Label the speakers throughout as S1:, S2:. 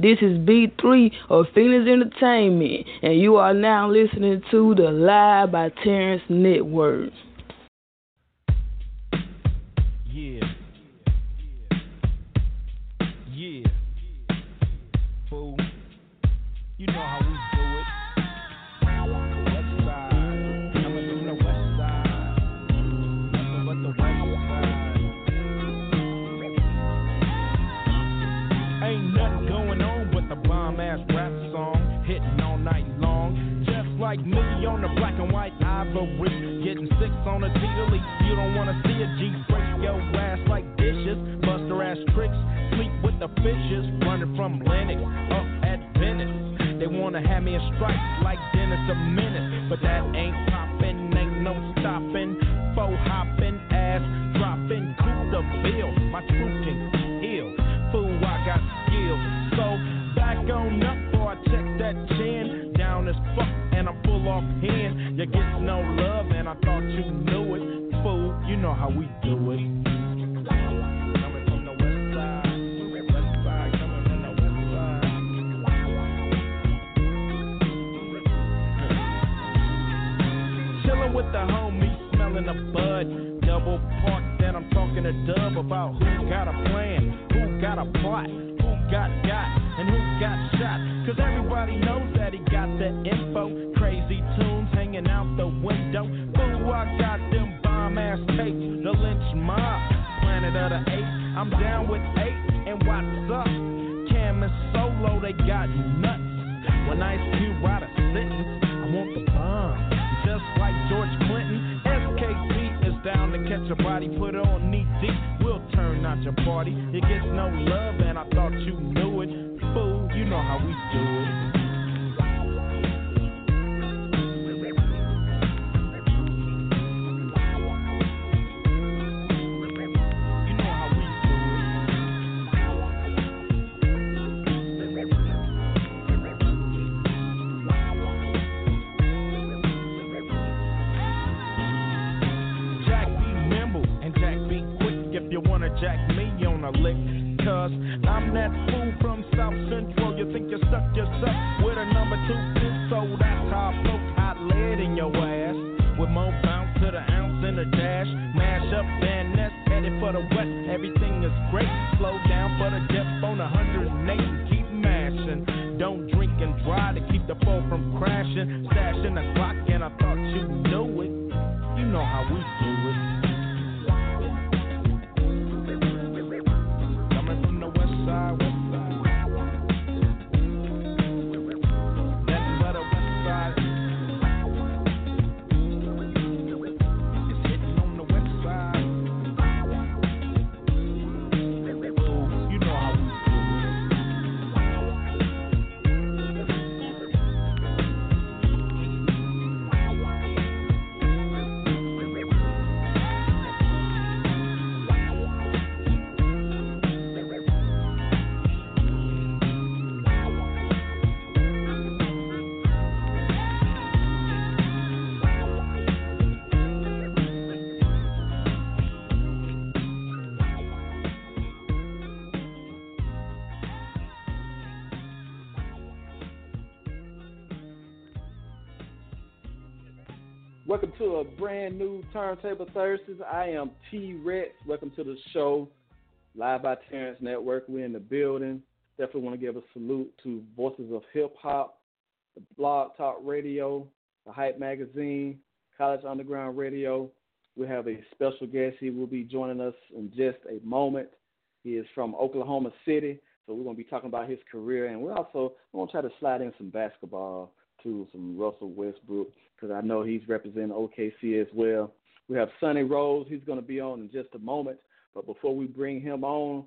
S1: This is B3 of Phoenix Entertainment, and you are now listening to the Live by Terrence Network.
S2: Like me on the black and white ivory. Getting six on a T-Leaf. You don't wanna see a G break your ass like dishes. Buster ass tricks. Sleep with the fishes. Running from Lennox up at Venice. They wanna have me in stripes like Dennis a Menace. But that ain't poppin', ain't no stopping. Faux hoppin', ass dropping. Coup the bill. My truth can heal. Fool, I got skills. So back on up I check that chin. Down as fuck off. You get no love and I thought you knew it. Fool, you know how we do it. Chilling with the homies, smelling the bud. Double park, then I'm talking to Dub about who got a plan, who got a plot, to body, put on knee deep. We'll turn out your party. It gets no love, to a
S3: brand new Turntable Thursdays. I am Tee Recx. Welcome to the show, live by Terrence Network. We're in the building. Definitely want to give a salute to Voices of Hip Hop, the Blog Talk Radio, the Hype Magazine, College Underground Radio. We have a special guest. He will be joining us in just a moment. He is from Oklahoma City, so we're going to be talking about his career, and we're also going to try to slide in some basketball to some Russell Westbrook because I know he's representing OKC as well. We have Sonny Rose. He's going to be on in just a moment. But before we bring him on,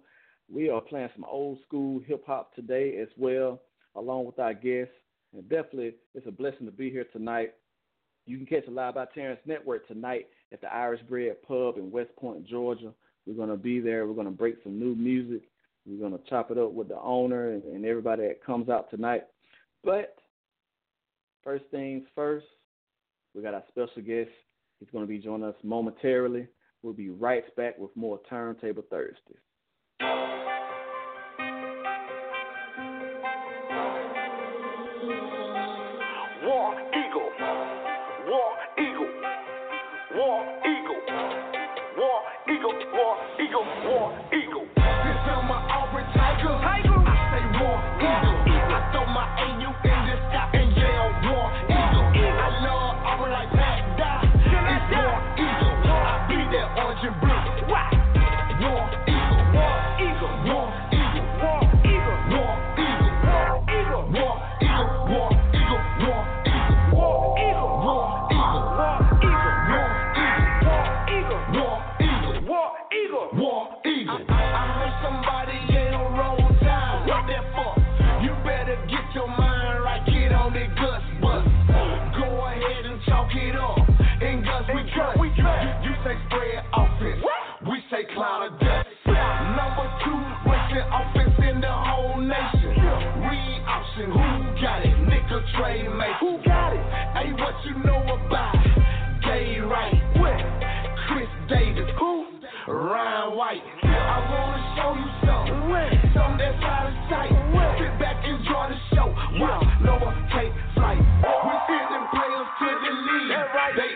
S4: We are playing some old school hip hop today as well, along with our guests. And definitely, it's a blessing to be here tonight. You can catch the Live by Terrence Network tonight at the Irish Bred Pub in West Point, Georgia. We're going to be there. We're going to break some new music. We're going to chop it up with the owner and, and everybody that comes out tonight. But first things first, we got our special guest. He's going to be joining us momentarily. We'll be right back with more Turntable They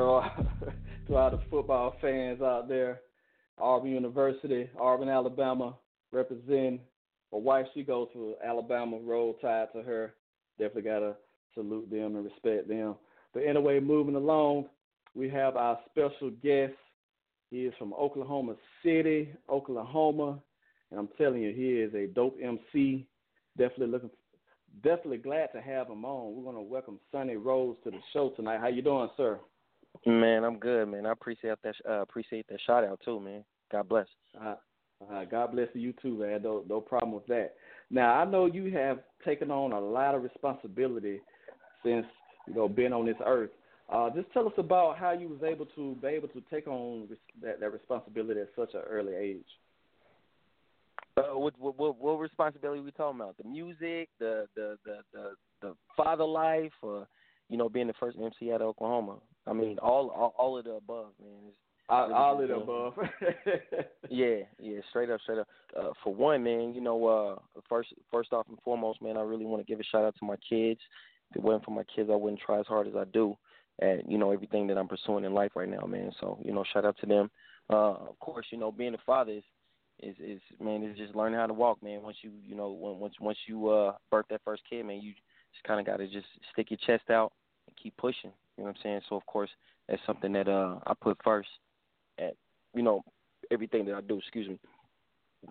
S4: all, to all the football fans out there. Auburn University, Auburn, Alabama, representing. My wife, she goes to Alabama, roll tide to her. Definitely got to salute them and respect them. But anyway, moving along, we have our special guest. He is from Oklahoma City, Oklahoma, and I'm telling you, he is a dope MC. Definitely looking, definitely glad to have him on. We're going to welcome Sonny Rose to the show tonight. How you doing, sir?
S5: Man, I'm good, man. I appreciate that. Uh, appreciate that shout out too, man. God bless.
S4: Uh, uh, God bless you too, man. No, no problem with that. Now I know you have taken on a lot of responsibility since you know being on this earth. Uh, just tell us about how you was able to be able to take on that, that responsibility at such an early age.
S5: Uh, what, what what responsibility are we talking about? The music, the the the the, the father life, or you know, being the first MC out of Oklahoma. I mean, all all, all of the above, man. It's,
S3: all, all of the
S5: Yeah.
S3: above.
S5: yeah, yeah, straight up, straight up. Uh, for one, man, you know, uh, first, first off and foremost, man, I really want to give a shout out to my kids. If it wasn't for my kids, I wouldn't try as hard as I do at you know everything that I'm pursuing in life right now, man. So you know, shout out to them. Uh, of course, you know, being a father is is is man is just learning how to walk, man. Once you you know when, once once you uh birth that first kid, man, you just kind of got to just stick your chest out and keep pushing. You know what I'm saying? So of course, that's something that uh I put first at you know everything that I do. Excuse me.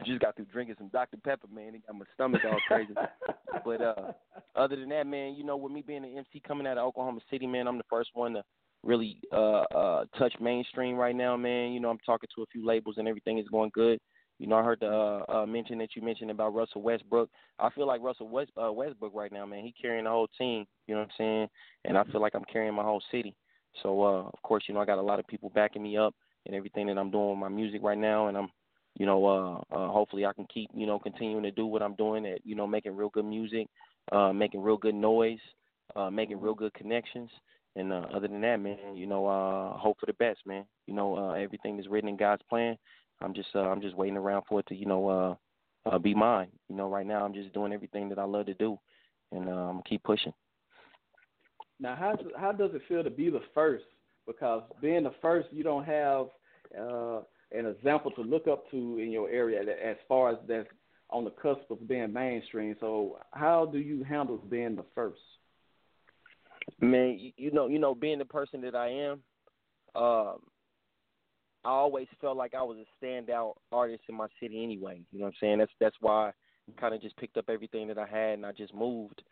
S5: Just got through drinking some Dr Pepper, man. It got my stomach all crazy. but uh other than that, man, you know, with me being an MC coming out of Oklahoma City, man, I'm the first one to really uh uh touch mainstream right now, man. You know, I'm talking to a few labels and everything is going good. You know, I heard the uh, uh mention that you mentioned about Russell Westbrook. I feel like Russell West uh, Westbrook right now, man. He carrying the whole team, you know what I'm saying? And I feel like I'm carrying my whole city. So uh of course, you know, I got a lot of people backing me up and everything that I'm doing with my music right now and I'm you know, uh, uh hopefully I can keep, you know, continuing to do what I'm doing at, you know, making real good music, uh making real good noise, uh making real good connections. And uh other than that, man, you know, uh hope for the best, man. You know, uh everything is written in God's plan. I'm just uh I'm just waiting around for it to, you know, uh uh be mine. You know, right now I'm just doing everything that I love to do and um keep pushing.
S3: Now, how how does it feel to be the first? Because being the first, you don't have uh, an example to look up to in your area as far as that's on the cusp of being mainstream. So, how do you handle being the first?
S5: Man, you, you know, you know, being the person that I am, um, I always felt like I was a standout artist in my city anyway. You know what I'm saying? That's that's why I kind of just picked up everything that I had and I just moved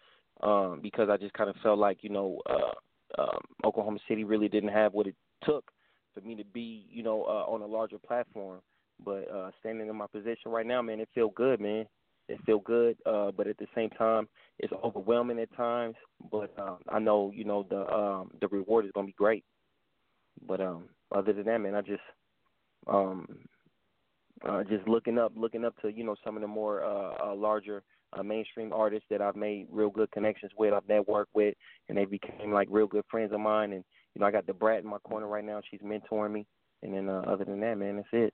S5: um, because I just kind of felt like you know uh, um, Oklahoma City really didn't have what it took for me to be you know uh, on a larger platform. But uh, standing in my position right now, man, it feel good, man. It feel good, uh, but at the same time, it's overwhelming at times. But um, I know you know the um, the reward is gonna be great. But um, other than that, man, I just um, uh, just looking up, looking up to you know some of the more uh, uh, larger uh, mainstream artists that I've made real good connections with, I've networked with, and they became like real good friends of mine. And you know, I got Da Brat in my corner right now; she's mentoring me. And then uh, other than that, man, that's it.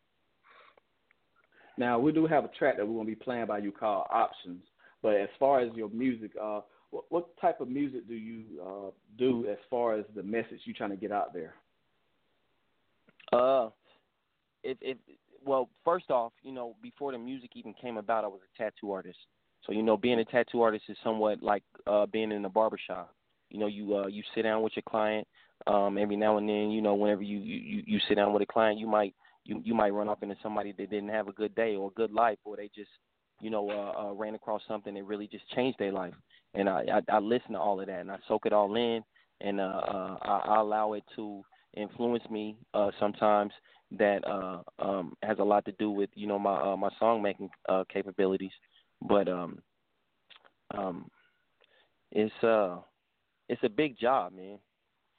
S3: Now, we do have a track that we're going to be playing by you called Options. But as far as your music, uh, what, what type of music do you uh, do as far as the message you're trying to get out there?
S5: Uh, if if well, first off, you know, before the music even came about, I was a tattoo artist. So you know, being a tattoo artist is somewhat like uh, being in a barbershop. You know, you uh, you sit down with your client. Um, every now and then, you know, whenever you, you you sit down with a client, you might you you might run off into somebody that didn't have a good day or a good life, or they just you know uh, uh, ran across something that really just changed their life. And I, I I listen to all of that and I soak it all in, and uh, uh, I, I allow it to influence me uh, sometimes. That uh, um, has a lot to do with you know my uh, my song making uh, capabilities, but um, um, it's uh it's a big job, man.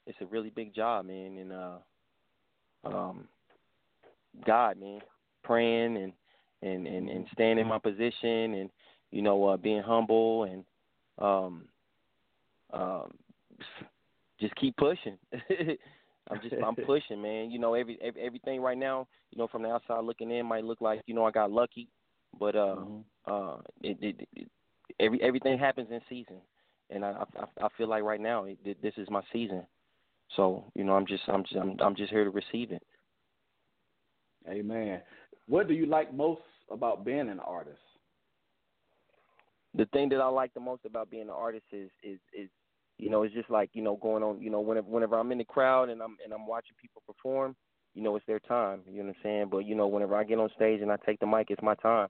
S5: It's a really big job, man, and uh, um, God, man, praying and and and and staying in my position, and you know, uh, being humble and um, um, just keep pushing. I'm just I'm pushing, man. You know, every, every everything right now, you know, from the outside looking in might look like you know I got lucky, but uh,
S3: Mm-hmm.
S5: uh, it, it, it every everything happens in season, and I I, I feel like right now it, this is my season. So you know, I'm just I'm just I'm, I'm just here to receive it.
S3: Amen. What do you like most about being an artist?
S5: the thing that I like the most about being an artist is is is you know it's just like you know going on you know whenever whenever I'm in the crowd and I'm and I'm watching people perform you know it's their time you know what I'm saying? But you know whenever I get on stage and I take the mic it's my time.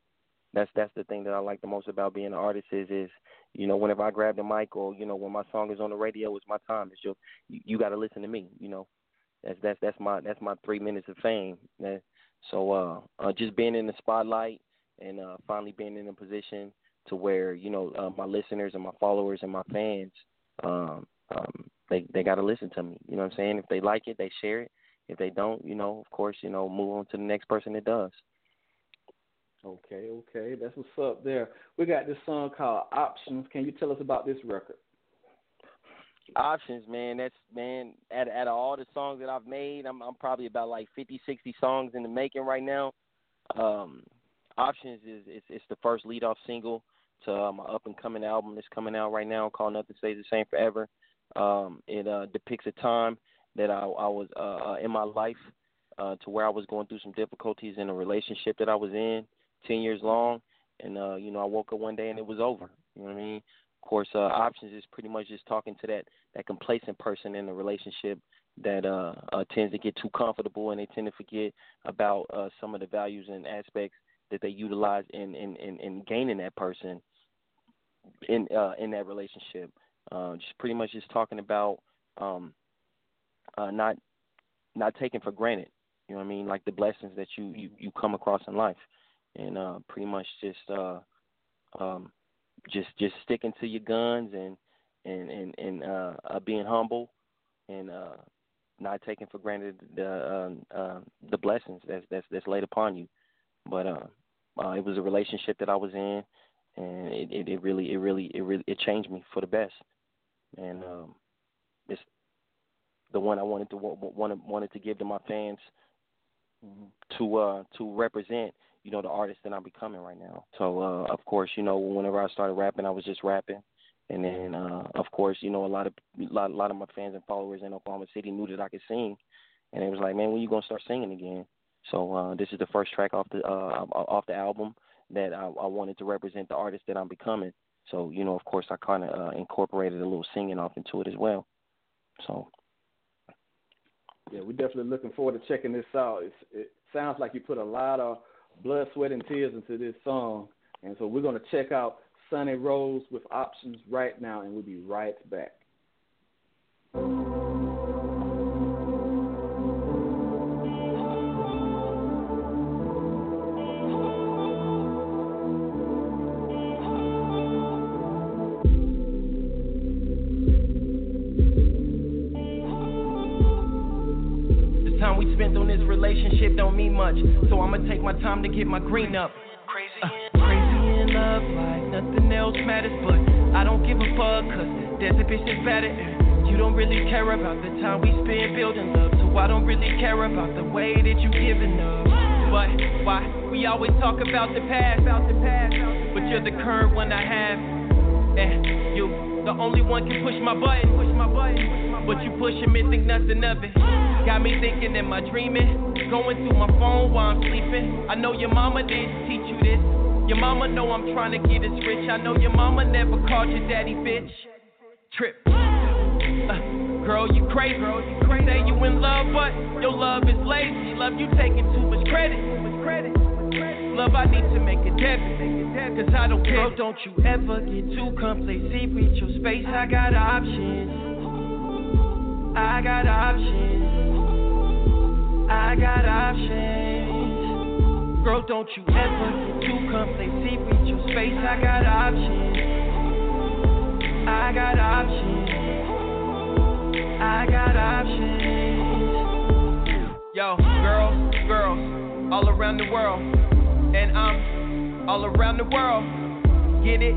S5: That's that's the thing that I like the most about being an artist is is you know whenever I grab the mic or you know when my song is on the radio it's my time. It's your you, you got to listen to me you know? That's that's that's my that's my three minutes of fame so uh, uh just being in the spotlight and uh finally being in a position to where you know uh, my listeners and my followers and my fans um um they they got to listen to me you know what i'm saying if they like it they share it if they don't you know of course you know move on to the next person that does
S3: Okay, okay, that's what's up there. We got this song called Options. Can you tell us about this record?
S5: Options, man. That's man. At at all the songs that I've made, I'm I'm probably about like 50, 60 songs in the making right now. Um, Options is it's, it's the first lead off single to uh, my up and coming album that's coming out right now called Nothing Stays the Same Forever. Um, it uh, depicts a time that I, I was uh, uh, in my life uh, to where I was going through some difficulties in a relationship that I was in, ten years long, and uh, you know I woke up one day and it was over. You know what I mean? Of course, uh, options is pretty much just talking to that that complacent person in the relationship that uh, uh, tends to get too comfortable and they tend to forget about uh, some of the values and aspects that they utilize in in, in, in gaining that person in uh, in that relationship. Uh, just pretty much just talking about um, uh, not not taking for granted. You know what I mean? Like the blessings that you you, you come across in life, and uh, pretty much just uh, um, just just sticking to your guns and and and and uh, uh, being humble and uh, not taking for granted the uh, uh, the blessings that's that's that's laid upon you. But uh, uh, it was a relationship that I was in, and it, it, it really, it really, it really, it changed me for the best. And um, it's the one I wanted to wanted wanted to give to my fans mm-hmm. to uh to represent, you know, the artist that I'm becoming right now. So uh, of course, you know, whenever I started rapping, I was just rapping. And then, uh, of course, you know, a lot of a lot, a lot of my fans and followers in Oklahoma City knew that I could sing, and it was like, man, when you gonna start singing again? So uh, this is the first track off the uh, off the album that I, I wanted to represent the artist that I'm becoming. So you know, of course, I kind of uh, incorporated a little singing off into it as well. So
S3: yeah, we're definitely looking forward to checking this out. It's, it sounds like you put a lot of blood, sweat, and tears into this song, and so we're going to check out Sonny Rose with options right now, and we'll be right back.
S6: Relationship don't mean much. So I'ma take my time to get my green up. Crazy, uh, crazy in love, like nothing else matters. But I don't give a fuck, cause there's a bitch that's better. You don't really care about the time we spend building love. So I don't really care about the way that you giving up. But why we always talk about the past, about the past, but you're the current one I have. And you, the only one can push my button, push my button. But you pushing me, think nothing of it. Got me thinking, am I dreaming? Going through my phone while I'm sleeping. I know your mama didn't teach you this. Your mama know I'm trying to get as rich. I know your mama never called your daddy bitch. Trip. Uh, girl, you crazy. Girl, you crazy. Say you in love, but your love is lazy. Love you taking too much credit. Too much credit. Love, I need to make a debit. Cause I don't care. Don't you ever get too complacent. Reach your space, I got options. I got options. I got options. Girl, don't you ever get too complacent. Reach your space. I got options. I got options. I got options. Yo, girls, girls, all around the world. And I'm all around the world. Get it?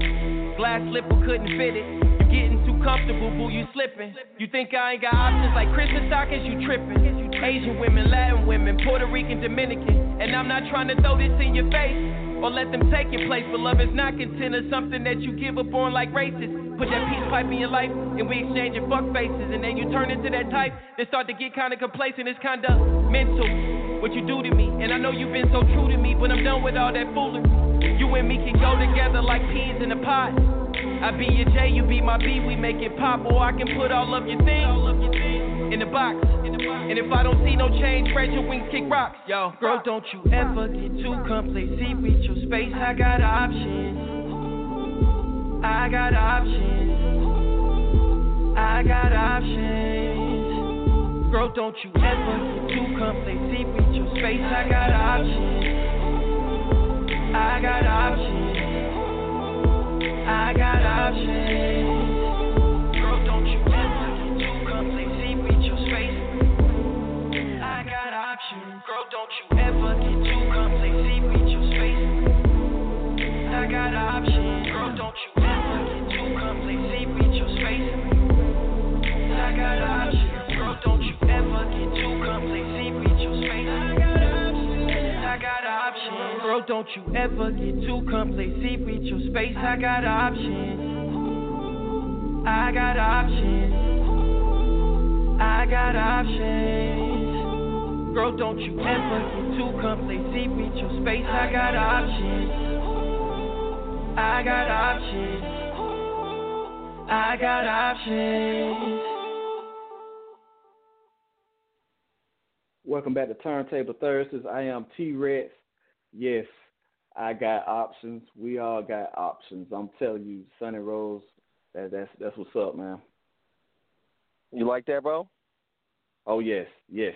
S6: Glass slipper couldn't fit it You getting too comfortable, boo, you slipping. You think I ain't got options like Christmas stockings, you tripping. Asian women, Latin women, Puerto Rican, Dominican. And I'm not trying to throw this in your face or let them take your place. But love is not content or something that you give up on like racist. Put that peace pipe in your life and we exchange your fuck faces. And then you turn into that type that start to get kinda complacent. It's kinda mental what you do to me. And I know you've been so true to me, but I'm done with all that foolery. You and me can go together like peas in a pot. I be your J, you be my B, we make it pop, or I can put all of your things in the box. And if I don't see no change, spread your wings, kick rocks. Yo, girl, don't you ever get too complacent. Reach your space, I got options. I got options. I got options. Girl, don't you ever get too complacent. Reach your space, I got options. I got options. I got options. Girl, don't you ever. Reach your. I got options. Girl, don't you Girl, don't you ever get too complacent with your space. I got options. I got options. I got options. Girl, don't you ever get too complacent with your space. I got options. I got options. I got options.
S3: Welcome back to Turntable Thursdays. I am Tee Recx. Yes, I got options. We all got options. I'm telling you, Sonny Rose, that, that's that's what's up, man.
S5: You like that, bro?
S3: Oh yes, yes.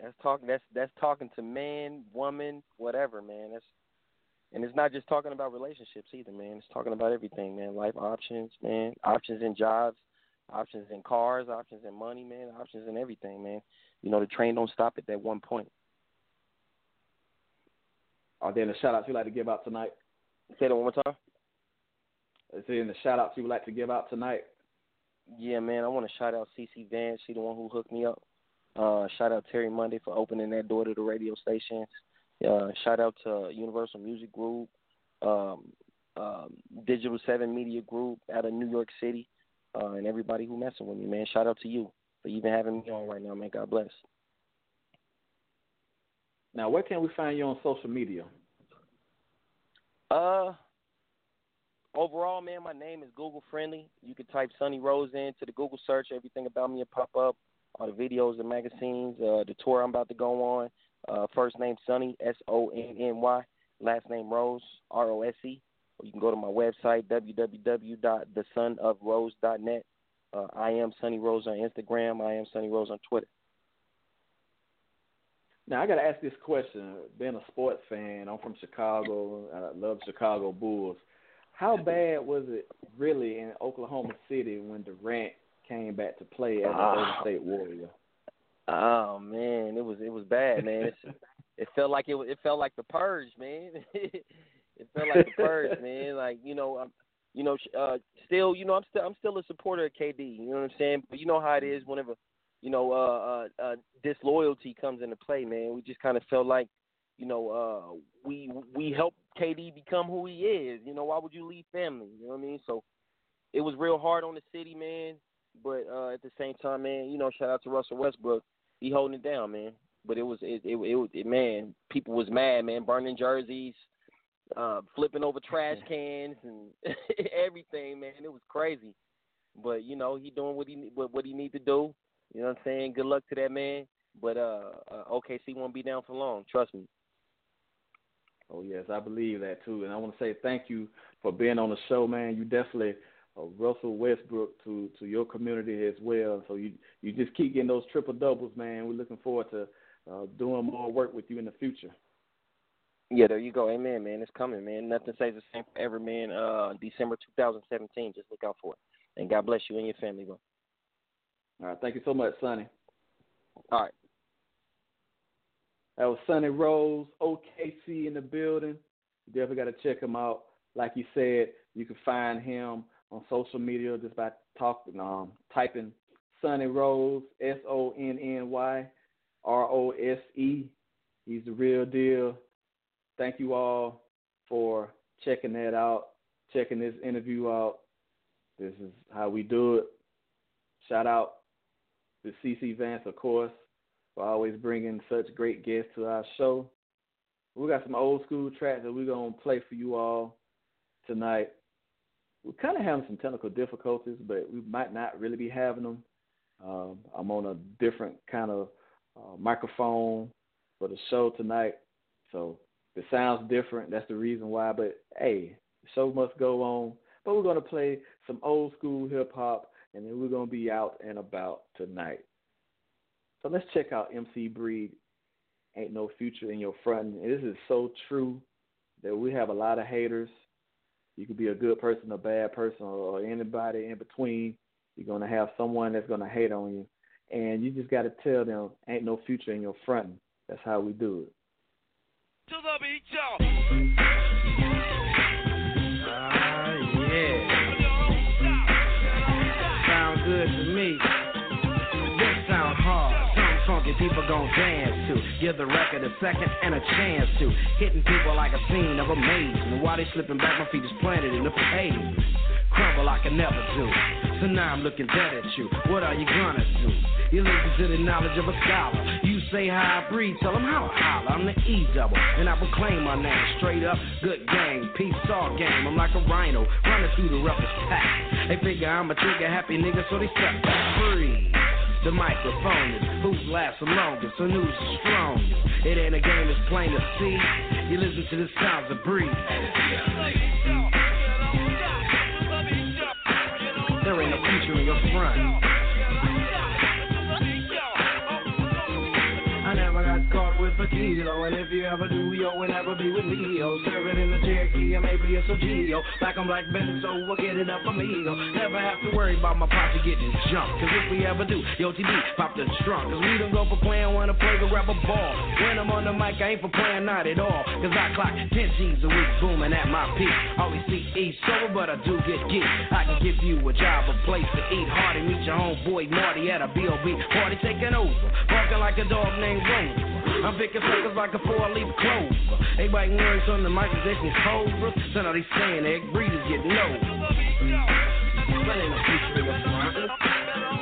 S5: That's talking. That's that's talking to man, woman, whatever, man. That's and it's not just talking about relationships either, man. It's talking about everything, man. Life options, man. Options in jobs, options in cars, options in money, man. Options in everything, man. You know, the train don't stop at that one point.
S3: Are there any shout outs you'd like to give out tonight?
S5: Say that one more time.
S3: Is there any shout outs you would like to give out tonight?
S5: Yeah, man, I want to shout out CC Vance. She the one who hooked me up. Uh, shout out Terry Monday for opening that door to the radio stations. Uh, shout out to Universal Music Group, um, um, Digital Seven Media Group out of New York City, uh, and everybody who messing with me, man. Shout out to you for even having me on right now, man. God bless.
S3: Now, where can we find you on social media?
S5: Uh, overall, man, my name is Google friendly. You can type Sonny Rose into the Google search. Everything about me will pop up. All the videos, the magazines, uh, the tour I'm about to go on. Uh, first name Sonny, S O N N Y. Last name Rose, R O S E. Or you can go to my website, www.thesonofrose.net. Uh, I am Sonny Rose on Instagram. I am Sonny Rose on Twitter.
S3: Now I got to ask this question. Being a sports fan, I'm from Chicago. I love Chicago Bulls. How bad was it really in Oklahoma City when Durant came back to play as a Golden
S5: Ah.
S3: State Warrior?
S5: Oh man, it was it was bad, man. It's, it felt like it was, it felt like the purge, man. it felt like the purge, man. Like you know, I'm, you know, uh, still, you know, I'm still I'm still a supporter of KD. You know what I'm saying? But you know how it is whenever, you know, uh, uh, uh, disloyalty comes into play, man. We just kind of felt like, you know, uh, we we helped KD become who he is. You know, why would you leave family? You know what I mean? So it was real hard on the city, man. But uh, at the same time, man, you know, shout out to Russell Westbrook. He holding it down, man. But it was it it, it was it, man, people was mad, man, burning jerseys, uh, flipping over trash cans and everything, man. It was crazy. But you know, he doing what he what, what he need to do. You know what I'm saying? Good luck to that man. But uh, uh OKC won't be down for long. Trust me.
S3: Oh yes, I believe that too, and I want to say thank you for being on the show, man. You definitely uh, Russell Westbrook to to your community as well. So you you just keep getting those triple doubles, man. We're looking forward to uh, doing more work with you in the future.
S5: Yeah, there you go. Amen, man. It's coming, man. Nothing stays the same forever, man. Uh, December 2017. Just look out for it. And God bless you and your family, bro.
S3: All right, thank you so much, Sonny.
S5: All right.
S3: That was Sonny Rose, OKC in the building. You definitely got to check him out. Like you said, you can find him on social media just by talking, um, typing Sonny Rose, S O N N Y R O S E. He's the real deal. Thank you all for checking that out, checking this interview out. This is how we do it. Shout out to CC Vance, of course, for always bringing such great guests to our show. We got some old school tracks that we're going to play for you all tonight. We're kind of having some technical difficulties, but we might not really be having them. Um, I'm on a different kind of uh, microphone for the show tonight, so it sounds different. That's the reason why. But hey, the show must go on. But we're going to play some old school hip hop, and then we're going to be out and about tonight. So let's check out MC Breed. Ain't no future in your front. And this is so true that we have a lot of haters. You could be a good person, a bad person, or anybody in between. You're going to have someone that's going to hate on you. And you just got to tell them, ain't no future in your front. That's how we do it.
S6: To the beat, y'all.
S7: Funky people gon' dance to. Give the record a second and a chance to. Hitting people like a scene of amazement. While they slipping back, my feet is planted in the pavement. Crumble I can never do. So now I'm looking dead at you. What are you gonna do? You listen to the knowledge of a scholar. You say how I breathe, tell them how I holler. I'm the E double, and I proclaim my name straight up. Good game, peace all game. I'm like a rhino running through the roughest pack. They figure I'm a trigger happy nigga, so they step back free. The microphone is who's lasts the longest, so news is strongest. It ain't a game, it's plain to see. You listen to the sounds of breeze. There ain't no future in your front. I never got caught a kilo, and if you ever do, yo, will never be with me, yo. Serving in the Cherokee, or maybe it's a Geo. Black on black Benz, so we'll get it up for me, yo. Never have to worry about my posse getting jumped, cause if we ever do, yo, TB, pop the trunk, cause we don't go for playing, wanna play grab a ball. When I'm on the mic, I ain't for playing, not at all, cause I clock 10 G's a week, booming at my peak. Always see E sober, but I do get geek. I can give you a job, a place to eat. Hardy, meet your homeboy Marty at a B.O.B. party taking over. Barking like a dog named Rover. I'm picking suckers like a four-leaf clover. Everybody words on the mic, they some cobra. So now they saying egg breeders get no. Ain't in your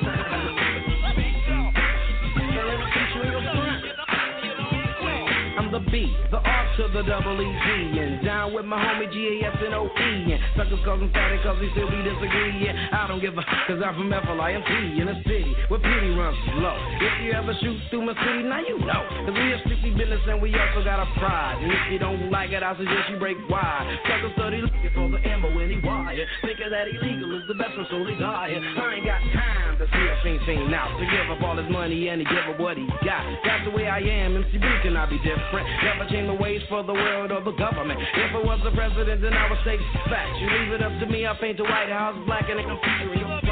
S7: the B, the R to the double E G, and down with my homie G A S N O E. And OE. And suckers him fatty cause he still be disagreeing. I don't give a cause I'm from Flint in the city where pity runs low. If you ever shoot through my city, now you know. Cause we a strictly business and we also got a pride. And if you don't like it, I suggest you break wide. Suckers study looking for the ammo in he wire. Thinking that illegal is the best one, so they die. I ain't got time to see a fiend fiend now. To give up all his money and to give up what he got. That's the way I am. MC B cannot be different. Never change the ways for the world or the government. If I was the president, then I would say facts. You leave it up to me, I paint the White House black and it can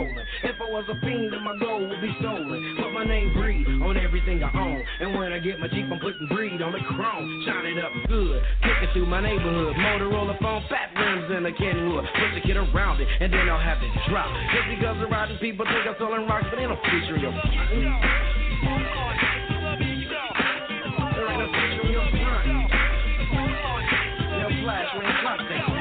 S7: rolling. If I was a fiend, then my gold would be stolen. Put my name breed on everything I own. And when I get my Jeep, I'm putting breed on the chrome. Shine it up good. Kicking through my neighborhood. Motorola phone, fat rims and a Kenwood. Push the kid around it, and then I'll have it drop. Just because the riding people think I'm selling rocks, but no future in your Flash, ain't clock that,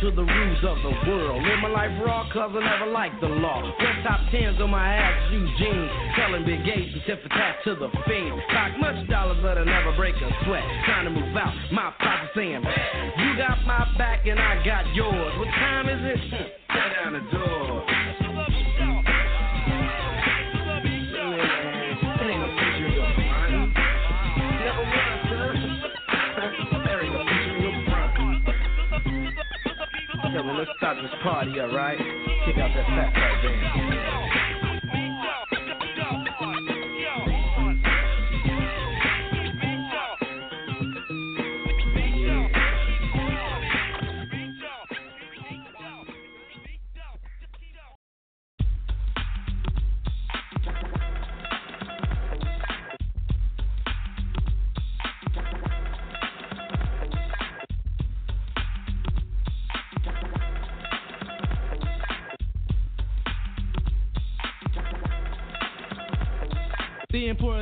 S7: to the rules of the world. Live my life raw, cause I never liked the law. Red top tens on my ass, Eugene. Telling Big Gates and tip tat to the fiend. Talk much dollars, but I never break a sweat. Trying to move out, my pocket saying, You got my back and I got yours. What time is it? Tear down the door. Let's start this party, alright? Kick out that fat right there.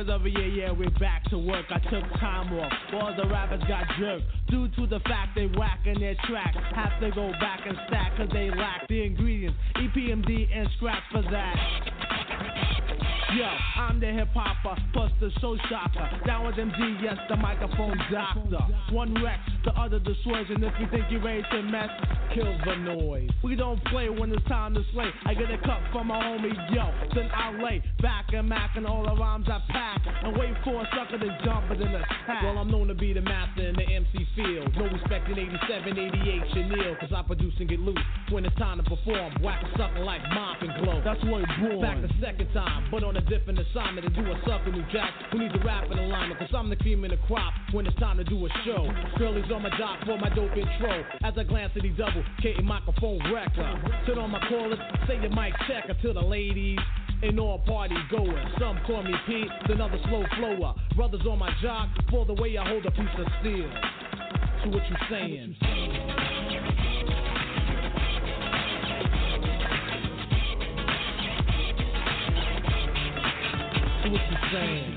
S8: Of it, yeah, we're back to work. I took time off. All the rappers got jerked. Due to the fact they whacking their track. Have to go back and stack cause they lack the ingredients. EPMD and scratch for that. Yo, I'm the hip hopper, plus the show stopper. Down with MD, yes, the microphone doctor. One Rex, the other the and if you think you're ready to mess, kill the noise. We don't play when it's time to slay. I get a cut from my homie, yo, then I lay back and mac and all the rhymes I pack, and wait for a sucker to jump it in the pack. Well, I'm known to be the master in the MC field. No respect in 87, 88, Chanel, cause I produce and get loose when it's time to perform. Whack a sucker like Mop and Glo. That's where it. Back the second time, but on a different assignment to do a sucker new jack who needs a rap in alignment, cause I'm the cream in the crop when it's time to do a show. Girlies on my dock for my dope intro. As I glance at these double fabricating microphone record. Sit on my callers, say your mic checker to the ladies and all party goers. Some call me Pete, another slow flower. Brothers on my jock for the way I hold a piece of steel. So what you saying? So what you saying?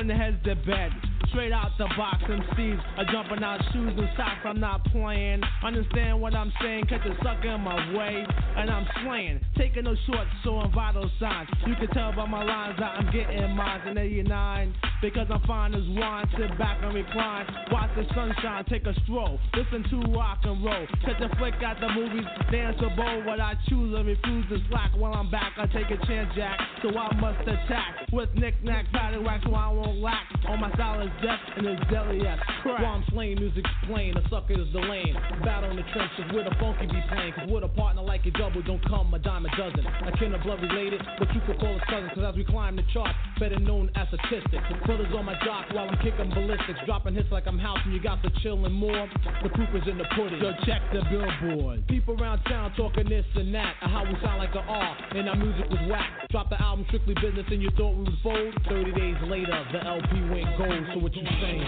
S8: Putting the heads to bed. Straight out the box, MCs are jumping out shoes and socks. I'm not playing. Understand what I'm saying? Catch a sucker in my way, and I'm slaying. Taking no shorts, showing vital signs. You can tell by my lines that I'm getting mines in 89. Because I'm fine as wine. Sit back and recline. Watch the sunshine, take a stroll. Listen to rock and roll. Catch a flick at the movies, dance a bowl. What I choose and refuse to slack. While I'm back, I take a chance, Jack. So I must attack with knick-knack, paddywhack, so I won't lack. On my style is death and it's deadly as crack. While I'm slaying, music's plain. The sucker is the lane. Battle in the trenches where the funky be playing. Cause with a partner like a double, don't come a dime a dozen. I can't blood related, but you could call us cousins. Cause as we climb the chart, better known as statistics. The brothers on my jock while I'm kicking ballistics. Dropping hits like I'm house and you got the chillin' more. The proof is in the pudding. So check the billboard. People around town talking this and that. Of how we sound like an R and our music was whack. Drop the album strictly business and you thought we was bold. 30 days later, the LP went gold. So what you saying?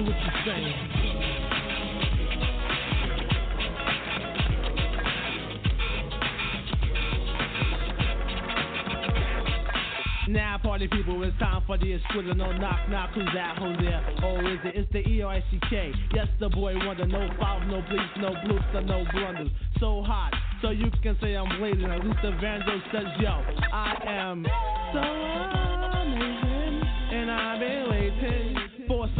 S8: What you saying? Now, party people, it's time for the exquisite. No knock, knock, who's that? Who's there? Oh, is it? It's the E-R-I-C-K. Yes, the boy wonder. No fouls, no bleeps, no bloops, no blunders. So hot, so you can say I'm blazing. At least the Vandal says, yo, I am so amazing, and I'm elated.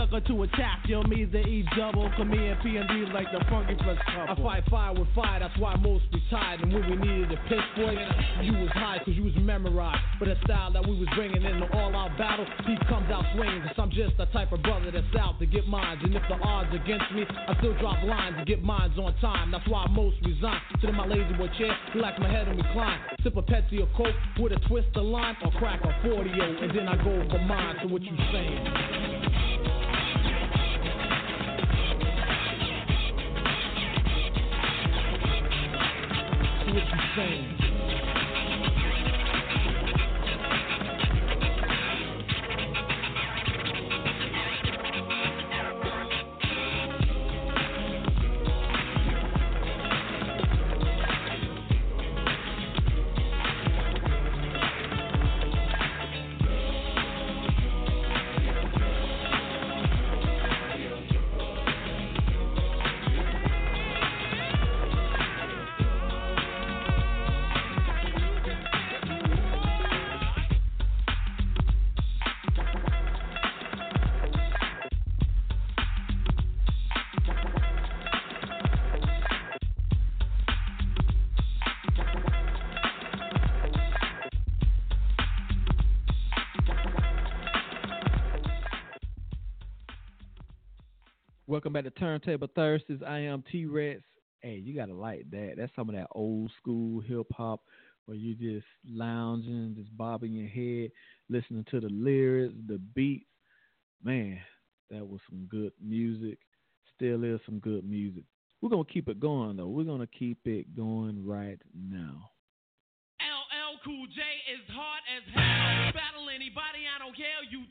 S8: For sucker to attack, yo, me the E double, come me and P and D like the funky plus couple. I fight fire with fire, that's why most retired. And when we needed a piss boy, you was high cause you was memorized. But the style that we was bringing in the all out battle, he comes out swinging. Cause I'm just the type of brother that's out to get mines. And if the odds against me, I still drop lines to get mines on time. That's why most resign. Sit in my lazy boy chair, relax my head and recline. Sip a Pepsi or Coke with a twist of lime or crack a 40 and then I go for mine. So what you saying? What you
S9: Welcome back to Turntable Thursdays. I am Tee Recx. Hey, you gotta like that. That's some of that old school hip hop where you just lounging, just bobbing your head, listening to the lyrics, the beats. Man, that was some good music. Still is some good music. We're gonna keep it going though. We're gonna keep it going right now.
S10: LL Cool J is hard as hell. Battle anybody, I don't care. You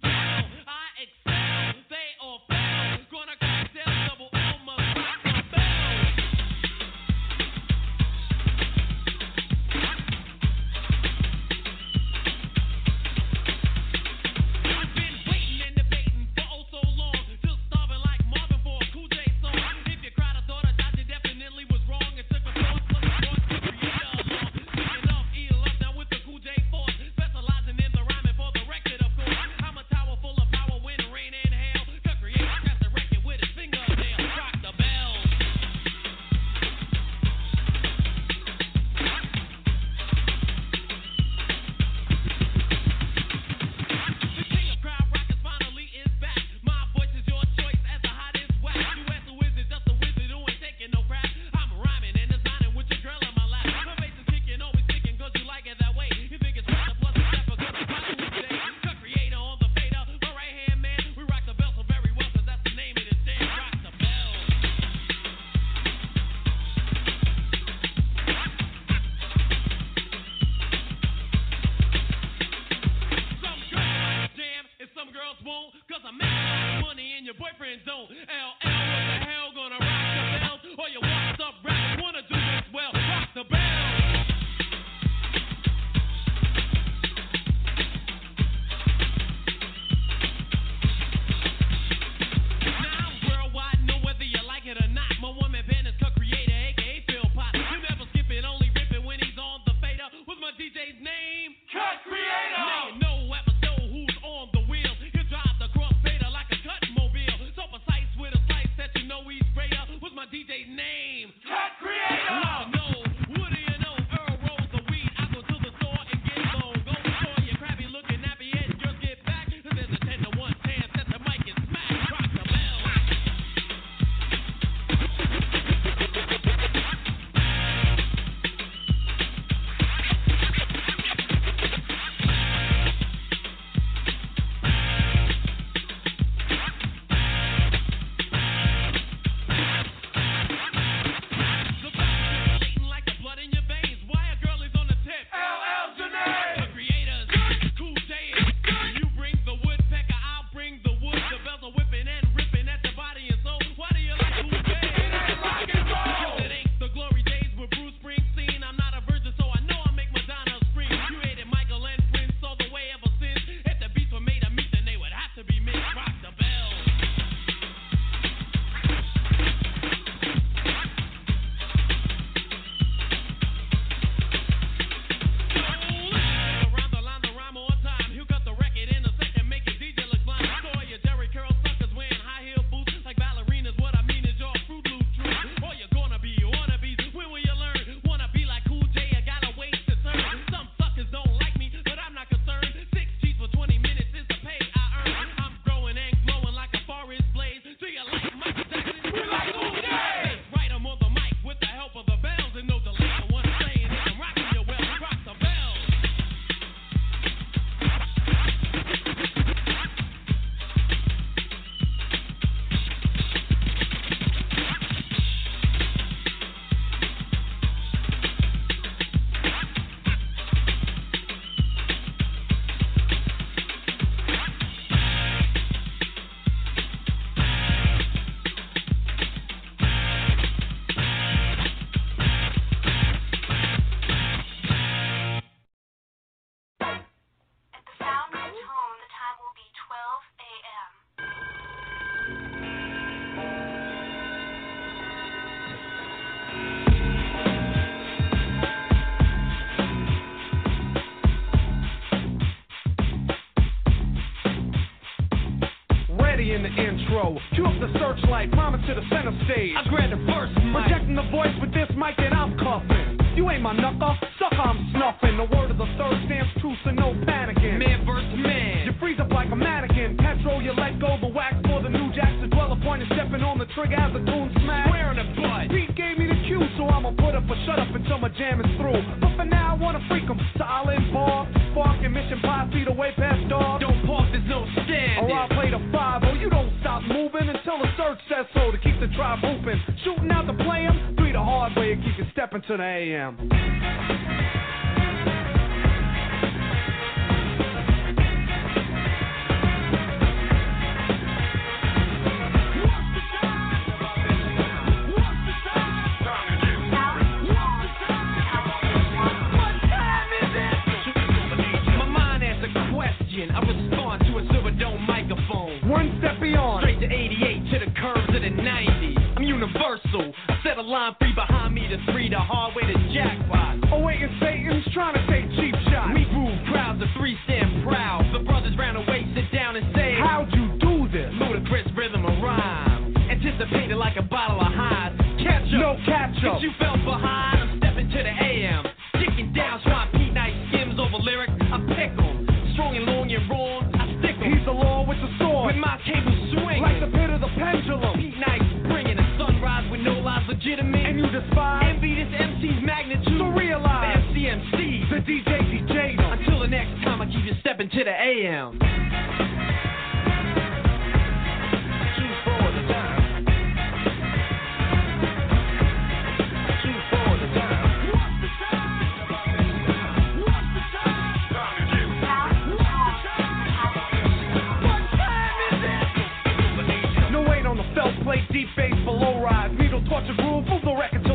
S10: in the
S11: intro. Cue up the searchlight, promise to the center stage. I grab the first mic. Projecting the voice with this mic that I'm cuffing. You ain't my knuckle, sucker, I'm snuffing. The word of the third stands true, so no panicking. Man versus man. You freeze up like a mannequin. Petrol, you let go the wax for the new jacks. The dweller point is stepping on the trigger as the goon smash. In the butt. Pete gave me the cue, so I'ma put up a shut up until my jam is through. But for now, I wanna freak 'em. Solid bar, spark and mission five feet away past dog. Don't pause, there's no stand. Or I'll play the five, oh you don't stop moving until the Serch says so to keep the tribe hooping. Shooting out the play 'em, the hard way to keep you stepping to the AM.
S12: My mind asks a question. I respond to a silver dome microphone.
S11: One step beyond.
S12: Straight universal. I set a line free behind me to three, the hard way to jackpot.
S11: Oh, wait, and Satan's trying to take cheap shots.
S12: We groove crowds of three stand proud. The brothers round the way sit down and say,
S11: How'd you do this?
S12: Ludicrous rhythm and rhyme. Anticipated like a bottle of highs. Catch up.
S11: No catch up.
S12: You fell behind, I'm stepping to the AM. Kicking down Pete Nice skims over lyrics. I pick 'em. Strong and long and wrong, I stick 'em.
S11: He's the law with the sword.
S12: With my cable swing.
S11: Like the pit of the pendulum.
S12: Legitimate.
S11: And you despise.
S12: Envy this MC's magnitude.
S11: So realize.
S12: The MCMC.
S11: The DJ DJ.
S12: Until the next time I keep you stepping to the AM.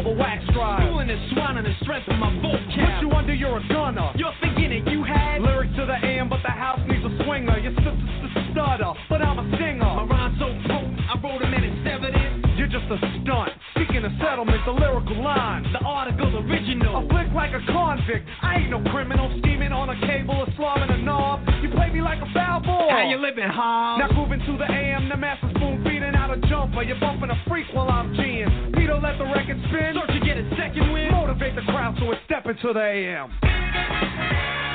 S11: a wax drive. Fooling and the strength of my vocab. Put you under, you're a gunner.
S12: You're thinking it, you had
S11: lyrics to the AM, but the house needs a swinger. Your sister's a stutter, but I'm a singer.
S12: My rhyme's so potent, I wrote a and it's evident.
S11: You're just a stunt a settlement, the lyrical line,
S12: the article original.
S11: I flick like a convict. I ain't no criminal scheming on a cable or slamming a knob. You play me like a foul boy.
S12: How you living, huh?
S11: Now moving to the AM, the master spoon feeding out a jumper. You're bumping a freak while I'm G'ing. Peter, let the record spin.
S12: Don't you get a second win?
S11: Motivate the crowd so it's
S12: stepping to the AM.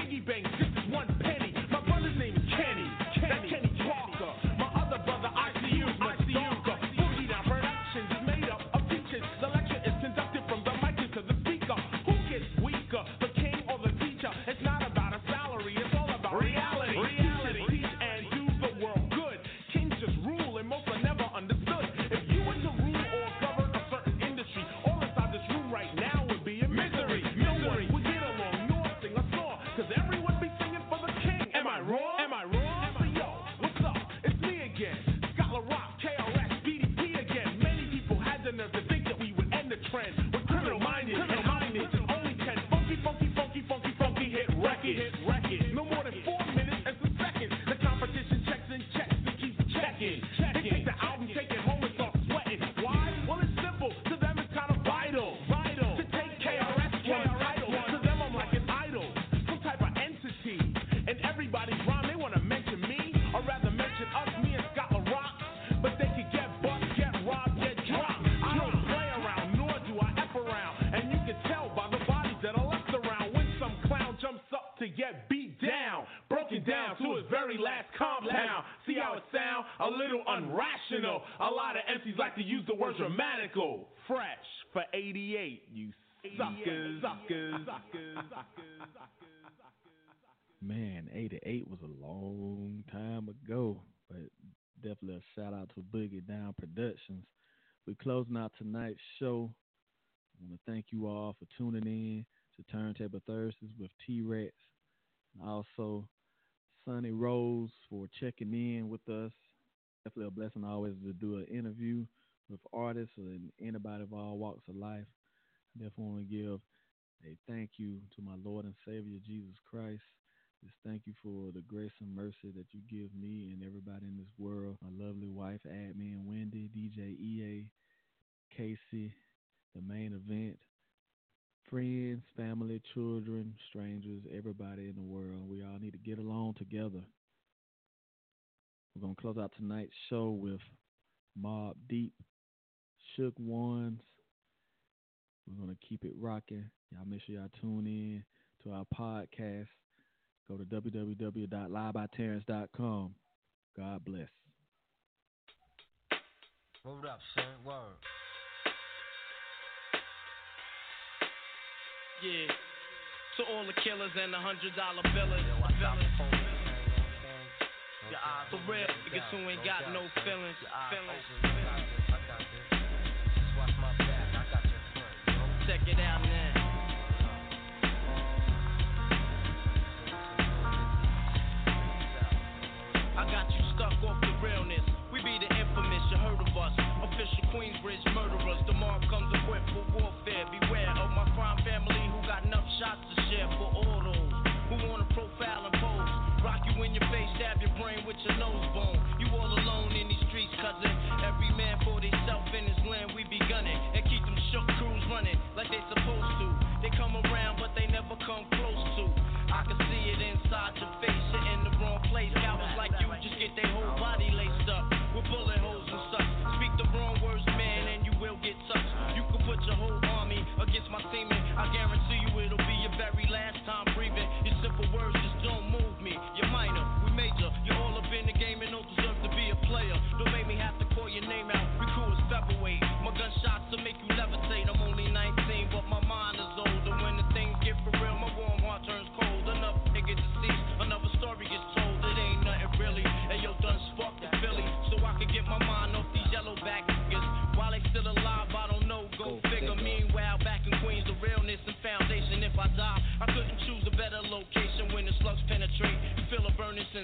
S13: piggy bank. This is one
S3: Also, Sonny Rose for checking in with us. Definitely a blessing always to do an interview with artists and anybody of all walks of life. Definitely want to give a thank you to my Lord and Savior Jesus Christ. Just thank you for the grace and mercy that you give me and everybody in this world. My lovely wife, Admin Wendy, DJ EA, Casey, the main event, friends, family, children, strangers, everybody in the world. We all need to get along together. We're going to close out tonight's show with Mobb Deep, Shook Ones. We're going to keep it rocking. Y'all make sure y'all tune in to our podcast. Go to www.livebyterrence.com. God bless.
S10: Hold up, son. Word.
S2: Yeah. To all the killers and the hundred dollar billers. For real, niggas who ain't got no feelings. feelings. Check it out now. I got you stuck off the realness. We be the infamous, you heard of us. Official Queensbridge stab your brain with your nose bone. You all alone in these streets, cousin. Every man for himself in his land, we be gunning. And keep them shook crews running like they supposed to. They come around, but they never come close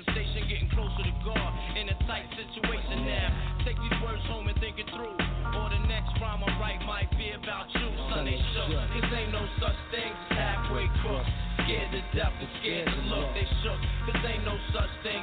S2: sensation getting closer to God in a tight situation now. Take these words home and think it through. Or the next rhyme I write might be about you, Sunday shook. Cause ain't no such thing halfway crooked. Scared to death and scared to look, they shook. Cause ain't no such thing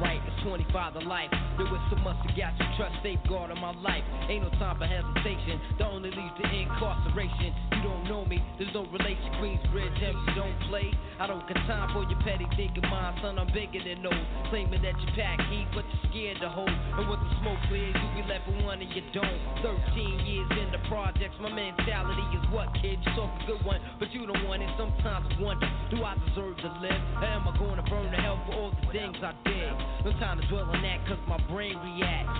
S10: it's 25 to life. There was so much to got you trust, safeguard on my life. Ain't no time for hesitation. The only leads to incarceration. You don't know me, there's no relation. Queensbridge, and you don't play. I don't got time for your petty thinking, My son. I'm bigger than those. Claiming that you pack heat, but you're scared to hold. And with the smoke clears, you be left with one and you don't. 13 years in the projects, my mentality is what, kid? You talk a good one, but you don't want it. Sometimes I wonder, do I deserve to live? Or am I going to burn to hell for all the things I did? No time to dwell on that, cause my brain reacts.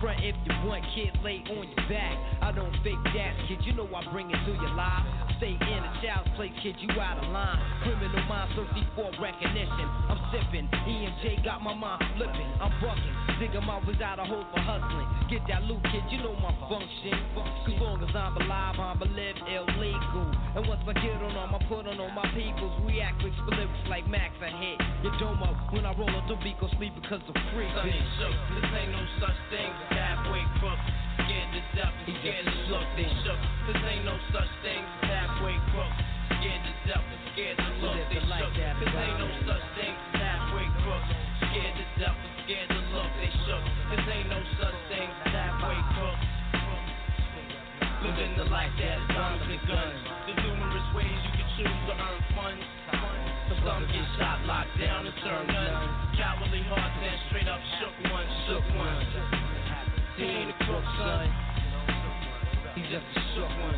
S10: Front if you want, kid, lay on your back. I don't fake that, kid. You know I bring it to your life. Stay in a child's place, kid. You out of line. Criminal mind thirsty for recognition. I'm sipping. E&J got my mind flipping. I'm bucking. Nigga, my was out of hope for hustling. Get that loot, kid. You know my function. Cause long as I'm alive, I'm a live illegal. And once I get on them, I put on all my peoples. React with lyrics like Max. I hit dome up when I roll up the beat, go sleep because I'm free.
S2: Son ain't shook. This ain't no such thing as halfway crook. Scared to death scared to look. They shook. This ain't no such thing as halfway crook. Scared to death scared to look. They shook. Some get shot, locked down, and turn none. Cowardly hearts that straight up shook one, shook one. He ain't a crook, son. He just a shook one.